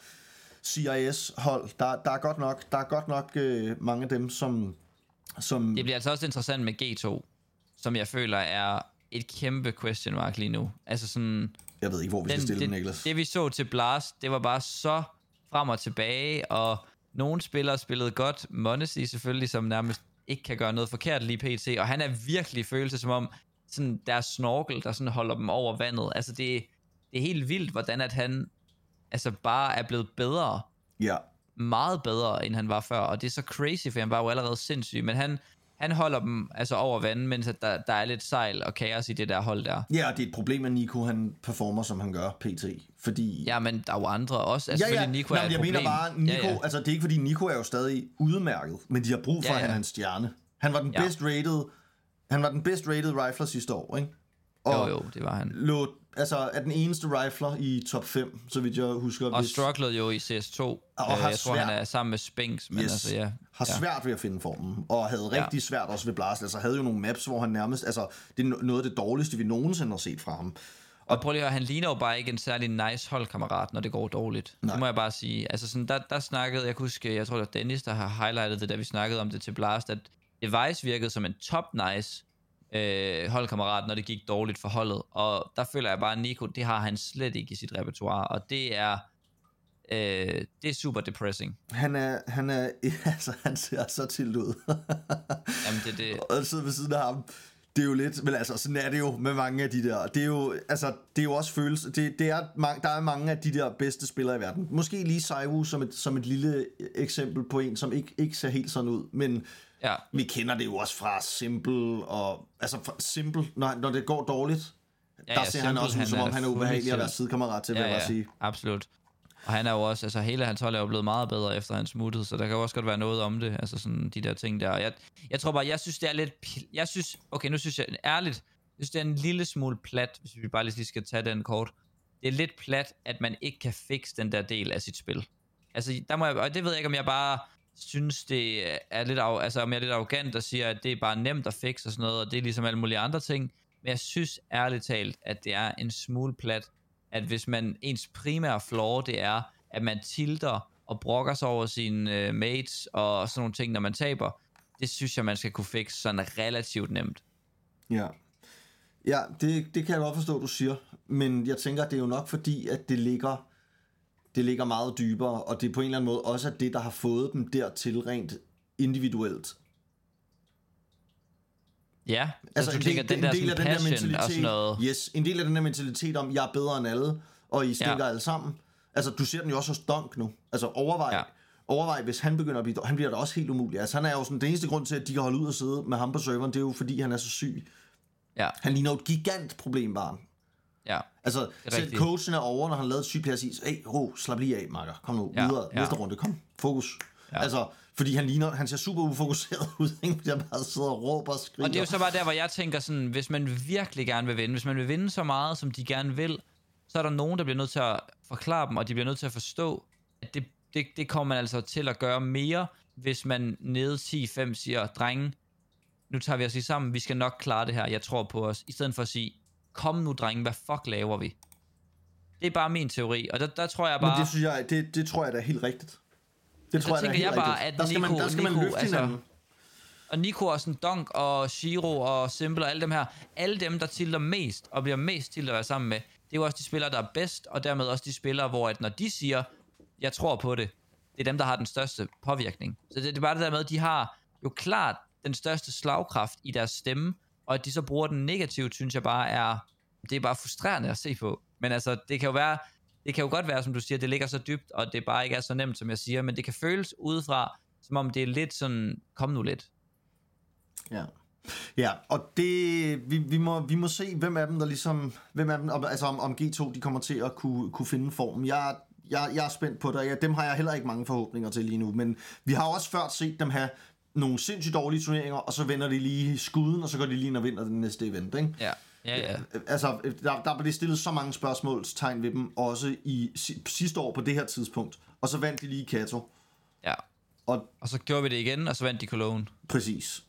CIS-hold. Der, der er godt nok, der er godt nok øh, mange af dem, som, som Det bliver altså også interessant med G2, som jeg føler er et kæmpe question mark lige nu. Altså sådan, jeg ved ikke, hvor vi skal stille det, dem, Niklas. det vi så til Blast, det var bare så frem og tilbage, og nogle spillere spillede godt. Monesty selvfølgelig, som nærmest ikke kan gøre noget forkert lige pt. Og han er virkelig følelse som om, sådan deres snorkel, der sådan holder dem over vandet. Altså det, det er helt vildt, hvordan at han altså bare er blevet bedre Ja, meget bedre, end han var før, og det er så crazy, for han var jo allerede sindssyg, men han, han holder dem altså over vandet, mens at der, der er lidt sejl og kaos i det der hold der. ja, og det er et problem, at Nico han performer, som han gør, pt. Fordi... Ja, men der er jo andre også. Altså, ja, ja. Nico Nå, er jeg mener problem. bare, Nico, Ja, ja. altså det er ikke fordi, Nico er jo stadig udmærket, men de har brug for, Ja, ja, at han er en stjerne. Han var den Ja. best rated, han var den best rated rifler sidste år, ikke? Og Jo, jo, det var han. Lå, altså er den eneste rifler i top 5, så vidt jeg husker. Og strugglede jo i CS2. Og Øh, har jeg tror, han svært- er sammen med Spinks, men Yes. altså ja. har ja. svært ved at finde formen, og havde rigtig svært også ved Blast. Altså havde jo nogle maps, hvor han nærmest, altså det er no- noget af det dårligste, vi nogensinde har set fra ham. Og prøv lige at høre, han ligner jo bare ikke en særlig nice holdkammerat, når det går dårligt. Nej. Det må jeg bare sige. Altså sådan, der, der snakkede, jeg kan huske, jeg tror det var Dennis, der har highlightet det, da vi snakkede om det til Blast, at Device virkede som en top nice øh, holdkammerat, når det gik dårligt for holdet. Og der føler jeg bare, at Nico, det har han slet ikke i sit repertoire, og det er, øh, det er super depressing. Han er, han er, altså han ser så til ud. Jamen det, det, og sidde ved siden af ham. Det er jo lidt, men altså sådan er det jo med mange af de der. Det er jo, altså, det er jo også følelse. Det, det er, der er mange af de der bedste spillere i verden. Måske lige Saiwu som et, som et lille eksempel på en, som ikke, ikke ser helt sådan ud. Men ja, vi kender det jo også fra Simple, og altså fra Simple, når, når det går dårligt, Ja, der ja, ser han Simple, også ud, han som om han er ubehagelig at være sidekammerat til, vil jeg bare sige. absolut. Og han er jo også, altså hele hans hold er jo blevet meget bedre efter han smuttede, så der kan jo også godt være noget om det, altså sådan de der ting der. Jeg, jeg tror bare, jeg synes det er lidt, jeg synes, okay nu synes jeg ærligt, jeg synes det er en lille smule plat, hvis vi bare lige skal tage den kort. Det er lidt plat, at man ikke kan fikse den der del af sit spil. Altså der må jeg, og det ved jeg ikke, om jeg bare synes, det er lidt, af, altså om jeg er lidt arrogant og siger, at det er bare nemt at fikse og sådan noget, og det er ligesom alle mulige andre ting. Men jeg synes ærligt talt, at det er en smule plat, at hvis man ens primære flaw, det er, at man tilter og brokker sig over sine øh, mates og sådan nogle ting, når man taber, det synes jeg, man skal kunne fikse sådan relativt nemt. Ja. Ja, det, det kan jeg godt forstå, du siger. Men jeg tænker, det er jo nok fordi, at det ligger, det ligger meget dybere, og det er på en eller anden måde også det, der har fået dem dertil rent individuelt. Ja, Altså, altså, du en tænker, del, den der, en del af den der mentalitet, og sådan noget. Yes, en del af den der mentalitet om, jeg er bedre end alle, og I stikker ja. Alle sammen. Altså, du ser den jo også hos Dunk nu. Altså, overvej. Ja. overvej, hvis han begynder at blive, han bliver da også helt umulig. Altså, han er jo sådan, den eneste grund til, at de kan holde ud og sidde med ham på serveren, det er jo, fordi han er så syg. Ja, Han ligner jo et gigant problembarn. Ja. Altså, selv coachen er over, når han lavede et sygt plads i, hey, ro, slap lige af, makker. Kom nu, Ja, videre, ja. næste runde, kom, fokus. Ja. Altså, fordi han ligner, han ser super ufokuseret ud, ikke? Fordi han bare sidder og råber og skriger. Og det er jo så bare der, hvor jeg tænker sådan, hvis man virkelig gerne vil vinde, hvis man vil vinde så meget, som de gerne vil, så er der nogen, der bliver nødt til at forklare dem, og de bliver nødt til at forstå, at det, det, det kommer man altså til at gøre mere, hvis man nede 10-5 siger, drenge, nu tager vi os lige sammen, vi skal nok klare det her, jeg tror på os, i stedet for at sige, kom nu drenge, hvad fuck laver vi? Det er bare min teori, og der, der tror jeg bare... Men det synes jeg, det, det tror jeg da er helt rigtigt. Det tror jeg da er tænker helt jeg bare, rigtigt. at der skal man, Nico- der skal man Nico, løfte altså- hinanden. Og Nico og sådan Donk og Shiro og Simple og alle dem her, alle dem, der tilter mest og bliver mest til at være sammen med, det er jo også de spillere, der er bedst, og dermed også de spillere, hvor at når de siger, jeg tror på det, det er dem, der har den største påvirkning. Så det, det er bare det der med, at de har jo klart den største slagkraft i deres stemme, og at de så bruger den negativt, synes jeg bare er, det er bare frustrerende at se på. Men altså, det kan jo være, det kan jo godt være, som du siger, det ligger så dybt, og det bare ikke er så nemt, som jeg siger, men det kan føles udefra, som om det er lidt sådan, kom nu lidt. Ja. Ja, og det, vi, vi, må, vi må se, hvem af dem, der ligesom, hvem af dem, altså om, om G2, de kommer til at kunne, kunne finde formen. Jeg, jeg, jeg er spændt på det, og ja, dem har jeg heller ikke mange forhåbninger til lige nu, men vi har også før set dem have nogle sindssygt dårlige turneringer, og så vender de lige skuden, og så går de lige ind og vinder den næste event, ikke? Ja, ja, ja. Altså, der, der blev stillet så mange spørgsmålstegn ved dem, også i si- sidste år på det her tidspunkt, og så vandt de lige Kato. ja. Og Og så gjorde vi det igen, og så vandt de Cologne. præcis.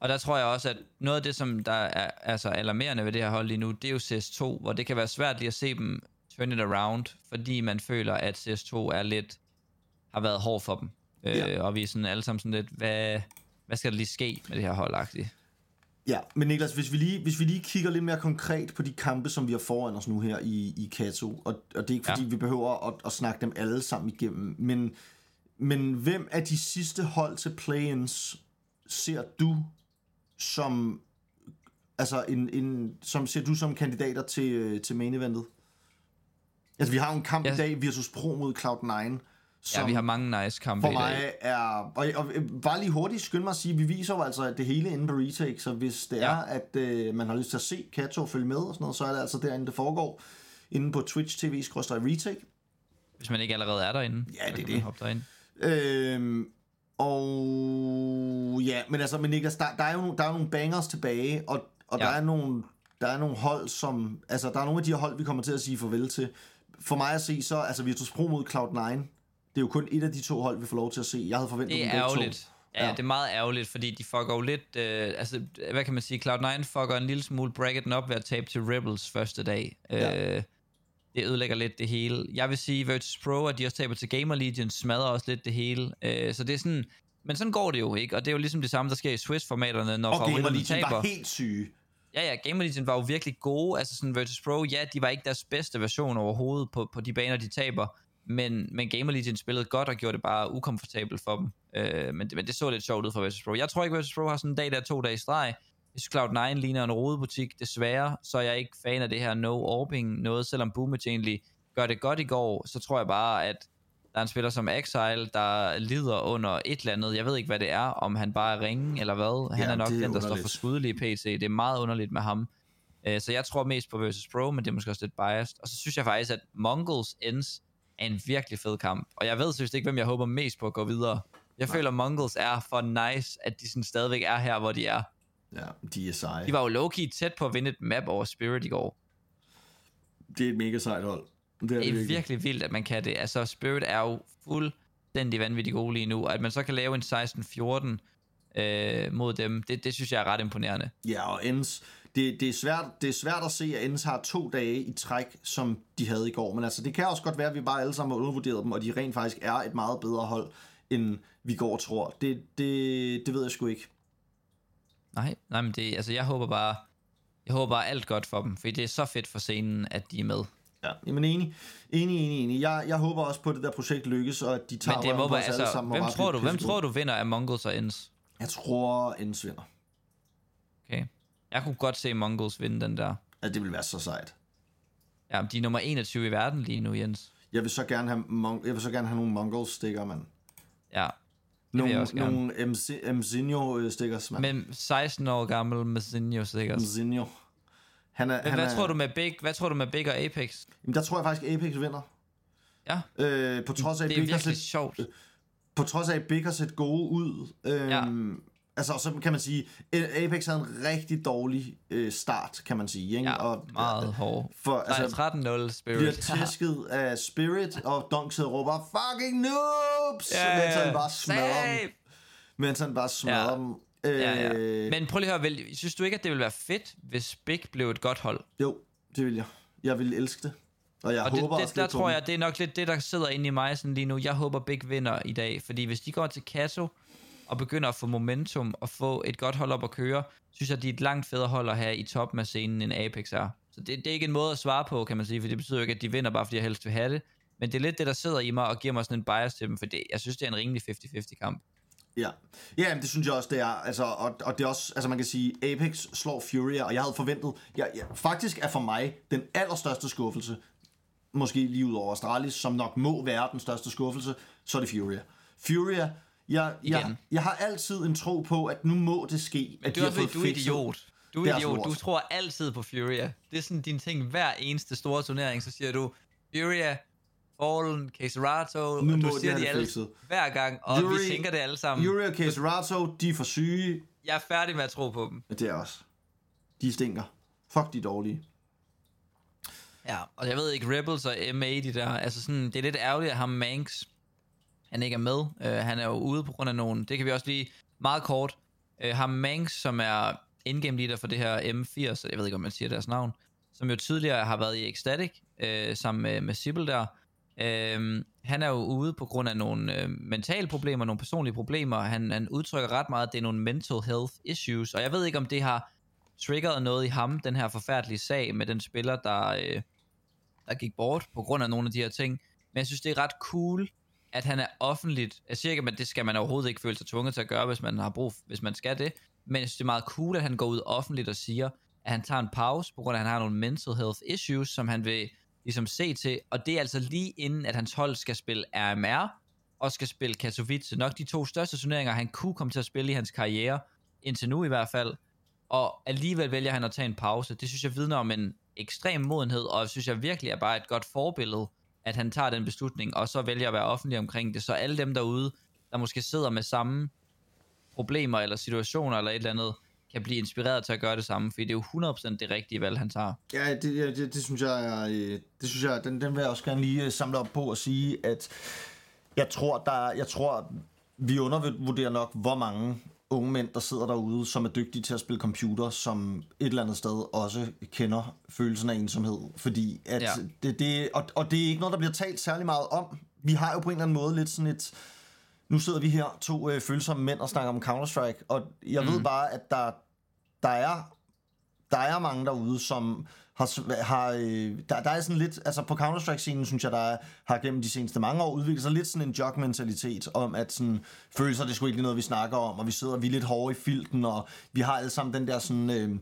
Og der tror jeg også, at noget af det, som der er altså alarmerende ved det her hold lige nu, det er jo CS2, hvor det kan være svært lige at se dem turn it around, fordi man føler, at CS2 er lidt, har været hård for dem. Ja. Øh, og vi er sådan alle sammen sådan lidt, hvad, hvad skal der lige ske med det her hold -agtigt? Ja, men Niklas, hvis vi, lige, hvis vi lige kigger lidt mere konkret på de kampe, som vi har foran os nu her i, i Kato, og, og det er ikke fordi, Ja. vi behøver at, at snakke dem alle sammen igennem, men, men hvem af de sidste hold til play-ins ser du som altså en, en, som ser du som kandidater til, øh, til main eventet? Altså, vi har jo en kamp Ja. i dag, Virtus Pro mod Cloud9, som Ja, vi har mange nice kampe for mig er... Og, og bare lige hurtigt skynd mig at sige, vi viser jo altså det hele inde på Retake, så hvis det Ja. er, at øh, man har lyst til at se Kato følge med og sådan noget, så er det altså derinde, det foregår. Inde på Twitch TV retake. Hvis man ikke allerede er derinde. Ja, det er det. Hoppe derind. Øhm, og ja, men altså, men Niklas, der, der, er jo, der er nogle bangers tilbage, og, og ja. Der er nogle der er nogle hold, som... Altså, der er nogle af de hold, vi kommer til at sige farvel til. For mig at se, så... Altså, Virtus Pro mod Cloud9, det er jo kun et af de to hold, vi får lov til at se. Jeg havde forventet Det er ærgerligt. Ja, Ja. det er meget ærgerligt, fordi de fucker jo lidt, øh, altså, hvad kan man sige, Cloud9 fucker en lille smule bracketen op ved at tabe til Rebels første dag. Ja. Øh, det ødelægger lidt det hele. Jeg vil sige, Virtus Pro, at de også taber til Gamer Legion, smadrer også lidt det hele. Øh, så det er sådan, men sådan går det jo ikke, og det er jo ligesom det samme, der sker i Swiss-formaterne, når Og Gamer Legion taber. var helt syge. Ja, ja, Gamer Legion var jo virkelig gode. Altså sådan Virtus Pro, ja, de var ikke deres bedste version overhovedet på, på de baner, de taber. Men, men Gamer Legion spillede godt og gjorde det bare ukomfortabelt for dem. Øh, men, det, men det så lidt sjovt ud for Virtus Pro. Jeg tror ikke, Virtus Pro har sådan en dag, der er to dage i streg. Jeg synes, Cloud9 ligner en rodebutik. Desværre, så er jeg ikke fan af det her no-orbing noget. Selvom Boomage egentlig gør det godt i går, så tror jeg bare, at der er en spiller som Exile, der lider under et eller andet. Jeg ved ikke, hvad det er. Om han bare er ringe eller hvad. Han Ja, er nok er den, der står for skudelig PC. Det er meget underligt med ham. Øh, Så jeg tror mest på Versus Pro, men det er måske også lidt biased. Og så synes jeg faktisk, at Mongols Ends en virkelig fed kamp. Og jeg ved seriøst ikke, hvem jeg håber mest på at gå videre. Jeg føler, at Mongols er for nice, at de sådan stadigvæk er her, hvor de er. Ja, de er seje. De var jo low-key tæt på at vinde et map over Spirit i går. Det er et mega sejt hold. Det er, Det er virkelig. virkelig vildt, at man kan det. Altså, Spirit er jo fuldstændig vanvittigt gode lige nu. Og at man så kan lave en 16-14 øh, mod dem, det, det synes jeg er ret imponerende. Ja, og Ends, det, det, er svært, det er svært at se, at Ends har to dage i træk, som de havde i går. Men altså, det kan også godt være, at vi bare alle sammen har undervurderet dem, og de rent faktisk er et meget bedre hold, end vi går og tror. Det, det, det ved jeg sgu ikke. Nej, nej, men det, altså, jeg håber bare, jeg håber bare alt godt for dem, for det er så fedt for scenen, at de er med. Ja, jamen enig. Enig, enig, enig. Jeg, jeg håber også på, at det der projekt lykkes, og at de tager Men det må være, os alle altså, sammen. hvem tror, du, hvem tror du vinder af Mongols og Ends? Jeg tror, Ends vinder. Okay. Jeg kunne godt se Mongols vinde den der. Ja, det vil være så sejt. Ja, de er nummer 21 i verden lige nu, Jens. Jeg vil så gerne have, mon- jeg vil så gerne have nogle Mongol stikker, mand. Ja. Nogle, nogle MC, Mzinho stickers, mand. Men 16 år gammel Messinho sikkert. Mzinho. Han er, Men han hvad er, tror du med Big, hvad tror du med Big og Apex? Jamen, der tror jeg faktisk, Apex vinder. Ja, Øh, på trods af, det er Big virkelig set, sjovt. på trods af, at Big har set gode ud. Øhm, Ja. Altså, så kan man sige, Apex havde en rigtig dårlig øh, start, kan man sige. Ikke? Ja, og, meget hård. For, Altså, altså, 13-0 bliver Spirit. tæsket af Spirit, og Dunk sidder og råber, fucking noobs! Ja, mens han bare smadrer dem. Mens han bare smadrer Ja. dem. Øh, Ja, ja. Men prøv lige at høre, synes du ikke, at det ville være fedt, hvis Big blev et godt hold? Jo, det vil jeg. Jeg vil elske det. Og jeg Og håber det, det, der tror jeg, det er nok lidt det, der sidder inde i mig sådan lige nu. Jeg håber, Big vinder i dag, fordi hvis de går til Kato og begynder at få momentum og få et godt hold op at køre, synes jeg, de er et langt federe hold at have i toppen af scenen, end Apex er. Så det, det er ikke en måde at svare på, kan man sige, for det betyder jo ikke, at de vinder, bare fordi jeg helst vil have det. Men det er lidt det, der sidder i mig og giver mig sådan en bias til dem, for det, jeg synes, det er en rimelig 50-50 kamp. Ja, ja men det synes jeg også, det er. Altså, og, og det er også, altså man kan sige, Apex slår Furia, og jeg havde forventet, jeg, jeg, faktisk er for mig den allerstørste skuffelse, måske lige ud over Astralis, som nok må være den største skuffelse, så er det Furia. Furia, jeg, jeg, Igen. jeg har altid en tro på, at nu må det ske, at Du de har fået du er idiot. Du er idiot. Du tror altid på Furia. Det er sådan din ting hver eneste store turnering, så siger du Furia, Fallen, Caserato, Nu og du siger have de alle fikset. hver gang, og Fury- vi tænker det alle sammen. Furia og Caserato, de er for syge. Jeg er færdig med at tro på dem. Det er også. De stinker. Fuck, de dårlige. Ja, og jeg ved ikke, Rebels og MA, de der, altså sådan, det er lidt ærgerligt, at ham Manx, han ikke er med. Øh, han er jo ude på grund af nogen, det kan vi også lige meget kort. Øh, ham Manx, som er indgame leader for det her M80, så jeg ved ikke, om man siger deres navn, som jo tidligere har været i Ecstatic, øh, sammen med, med Sibyl der. Uh, han er jo ude på grund af nogle øh, mentale problemer, nogle personlige problemer. Han, han udtrykker ret meget, at det er nogle mental health issues, og jeg ved ikke, om det har triggeret noget i ham, den her forfærdelige sag med den spiller, der, øh, der gik bort på grund af nogle af de her ting. Men jeg synes, det er ret cool, at han er offentligt. Jeg siger ikke, at det skal man overhovedet ikke føle sig tvunget til at gøre, hvis man har brug, hvis man skal det. Men jeg synes, det er meget cool, at han går ud offentligt og siger, at han tager en pause, på grund af, at han har nogle mental health issues, som han vil ligesom se til. Og det er altså lige inden, at hans hold skal spille RMR, og skal spille Katowice. Nok de to største turneringer, han kunne komme til at spille i hans karriere, indtil nu i hvert fald. Og alligevel vælger han at tage en pause. Det synes jeg vidner om en ekstrem modenhed, og jeg synes jeg virkelig er bare et godt forbillede, at han tager den beslutning, og så vælger at være offentlig omkring det. Så alle dem derude, der måske sidder med samme problemer eller situationer eller et eller andet, kan blive inspireret til at gøre det samme, fordi det er jo 100% det rigtige valg, han tager. Ja, det, det, det synes jeg er, det synes jeg, den, den vil jeg også gerne lige øh, samle op på og sige, at jeg tror, der, jeg tror, vi undervurderer nok, hvor mange unge mænd, der sidder derude, som er dygtige til at spille computer, som et eller andet sted også kender følelsen af ensomhed. Fordi at Ja. det, det, og, og det er ikke noget, der bliver talt særlig meget om. Vi har jo på en eller anden måde lidt sådan et... Nu sidder vi her, to øh, følsomme mænd, og snakker om Counter-Strike, og jeg mm. ved bare, at der, der er der er mange derude, som har, har øh, der, der er sådan lidt, altså på Counter-Strike-scenen, synes jeg, der er, har gennem de seneste mange år udviklet sig lidt sådan en jog-mentalitet om, at sådan, følelser, det er sgu ikke lige noget, vi snakker om, og vi sidder, vi er lidt hårde i filten, og vi har alle sammen den der sådan, øh,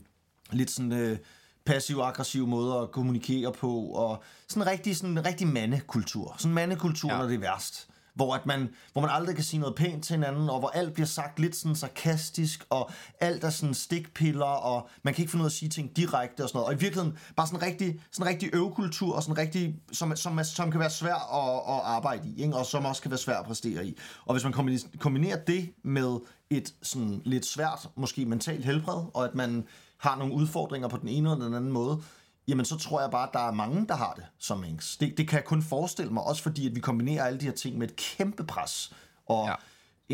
lidt sådan, øh, passiv-aggressiv måde at kommunikere på, og sådan en rigtig, sådan en rigtig mandekultur. Sådan en mandekultur. Ja. når det er værst. Hvor, at man, hvor man aldrig kan sige noget pænt til hinanden, og hvor alt bliver sagt lidt sådan sarkastisk, og alt er sådan stikpiller, og man kan ikke finde ud af at sige ting direkte og sådan noget. Og i virkeligheden bare sådan en rigtig, sådan en rigtig øvekultur, og sådan en rigtig, som, som, som kan være svær at, at arbejde i, ikke? og som også kan være svær at præstere i. Og hvis man kombinerer det med et sådan lidt svært, måske mentalt helbred, og at man har nogle udfordringer på den ene eller den anden måde, jamen så tror jeg bare, at der er mange, der har det som Minx. Det, det kan jeg kun forestille mig, også fordi at vi kombinerer alle de her ting med et kæmpe pres, og ja. Ja.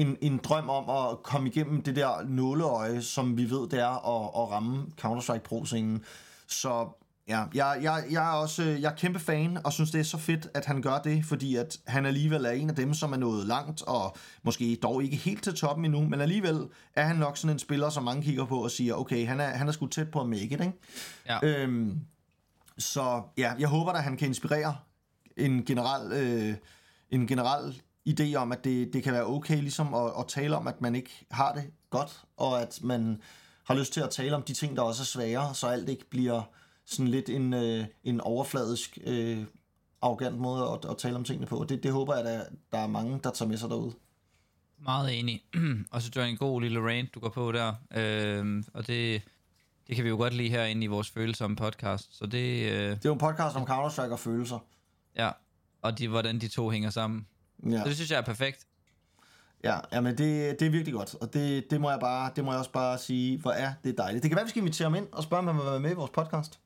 en, en drøm om at komme igennem det der nåleøje, som vi ved, det er at, at ramme Counter-Strike Pro-scenen. Så ja, jeg, jeg, jeg er også jeg er kæmpe fan, og synes, det er så fedt, at han gør det, fordi at han alligevel er en af dem, som er nået langt, og måske dog ikke helt til toppen endnu, men alligevel er han nok sådan en spiller, som mange kigger på og siger, okay, han er, han er sgu tæt på at make it, ikke? Ja. Øhm, så ja, jeg håber at han kan inspirere en generel, øh, en generel idé om, at det, det kan være okay ligesom at, at tale om, at man ikke har det godt, og at man har lyst til at tale om de ting, der også er svære, så alt ikke bliver sådan lidt en, øh, en overfladisk, øh, arrogant måde at, at tale om tingene på. Det, det håber jeg, at der er mange, der tager med sig derude. Meget enig. og så er en god lille rant, du går på der. Øh, og det, det kan vi jo godt lide herinde i vores følsomme podcast. Så det, øh, Det er jo en podcast om Counter-Strike og følelser. ja. Og de, hvordan de to hænger sammen. Ja. Så det synes jeg er perfekt. Ja, jamen det, det er virkelig godt, og det, det, må jeg bare, det må jeg også bare sige, hvor er det dejligt. Det kan være, vi skal invitere ham ind og spørge, om han vil være med i vores podcast.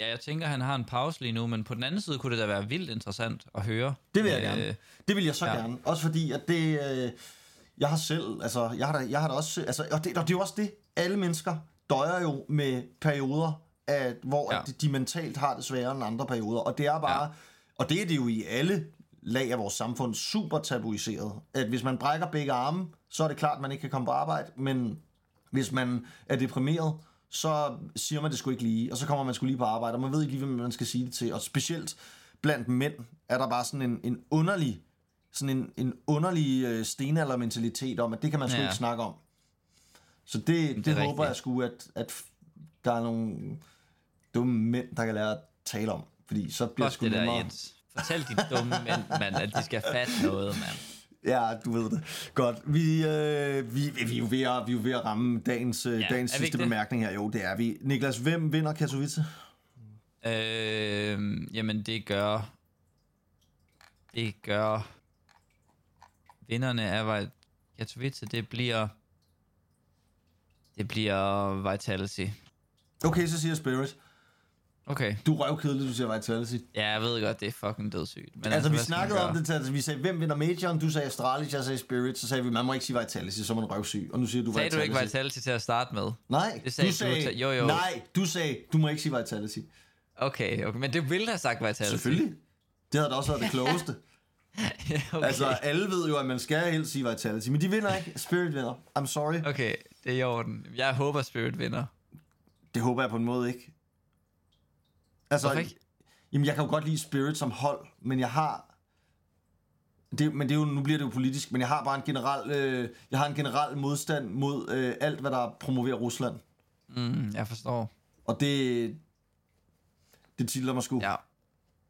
Ja, jeg tænker, han har en pause lige nu, men på den anden side kunne det da være vildt interessant at høre. Det vil jeg Øh, gerne. Det vil jeg så ja. ja. gerne. Også fordi, at det... Øh, jeg har selv... Altså, jeg har da, jeg har da også... Altså, og, det, og det er jo også det. Alle mennesker døjer jo med perioder, at, hvor ja. At de mentalt har det sværere end andre perioder. Og det er bare... Ja. Og det er det jo i alle lag af vores samfund super tabuiseret. At hvis man brækker begge arme, så er det klart, at man ikke kan komme på arbejde. Men hvis man er deprimeret, så siger man det sgu ikke lige, og så kommer man sgu lige på arbejde, og man ved ikke lige, hvem man skal sige det til. Og specielt blandt mænd er der bare sådan en, en underlig sådan en, en underlig øh, stenaldermentalitet om, at det kan man sgu. Ja. ikke snakke om. Så det, det, det håber rigtigt. jeg sgu, at, at der er nogle dumme mænd, der kan lære at tale om. Fordi så bliver Fuck sgu det der, nemmere. Jens. Fortæl de dumme mænd, mand, at de skal fatte noget, mand. Ja, du ved det. Godt. Vi, øh, vi, vi, vi, er jo ved at, vi er jo ved at ramme dagens, øh, Ja, dagens er sidste bemærkning her. Jo, det er vi. Niklas, hvem vinder Katowice? Øh, jamen, det gør... Det gør... Vinderne af Katowice, det bliver... Det bliver Vitality. Okay, så siger Spirit. Okay. Du er røvkedelig, du siger Vitality. Ja, jeg ved godt, det er fucking dødssygt. Men Altså, vi skal man snakkede om det til, at vi sagde, hvem vinder Majoren? Du sagde Astralis, jeg sagde Spirit. Så sagde vi, man må ikke sige Vitality, så er man røvsyg. Og nu siger du Sagde Vitality. du ikke Vitality til at starte med? Nej, Det sagde du du sagde, til- jo, jo. nej, du sagde, du må ikke sige Vitality. Okay, okay. Men det ville have sagt Vitality. Selvfølgelig. Det havde da også været det klogeste. Ja, okay. Altså, alle ved jo, at man skal helst sige Vitality, men de vinder ikke. Spirit vinder. I'm sorry. Okay, det er i orden. Jeg håber, Spirit vinder. Det håber jeg på en måde ikke. Altså, Hvorfor ikke? Jamen, jeg kan jo godt lide Spirit som hold, men jeg har... Det, men det er jo, nu bliver det jo politisk, men jeg har bare en generel, øh, jeg har en generel modstand mod øh, alt, hvad der promoverer Rusland. Mm, jeg forstår. Og det, det titler mig sgu. Ja.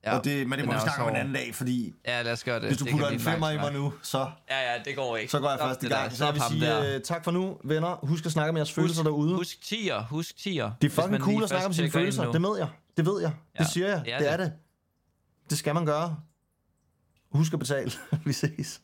Ja og det, men det må vi snakke om en anden dag, fordi Ja, lad os gøre det. hvis du Det putter en femmer i mig nu, så, Ja, ja, det går ikke. så går jeg Stop først i det der. gang. Så jeg vil sige der. øh, tak for nu, venner. Husk at snakke med jeres følelser derude. Husk tier, husk tier. Det er Hvis fucking man cool at snakke om sine følelser. Det ved jeg. Det ved jeg. Ja, Det siger jeg. det er Det er det. det. Det skal man gøre. Husk at betale. Vi ses.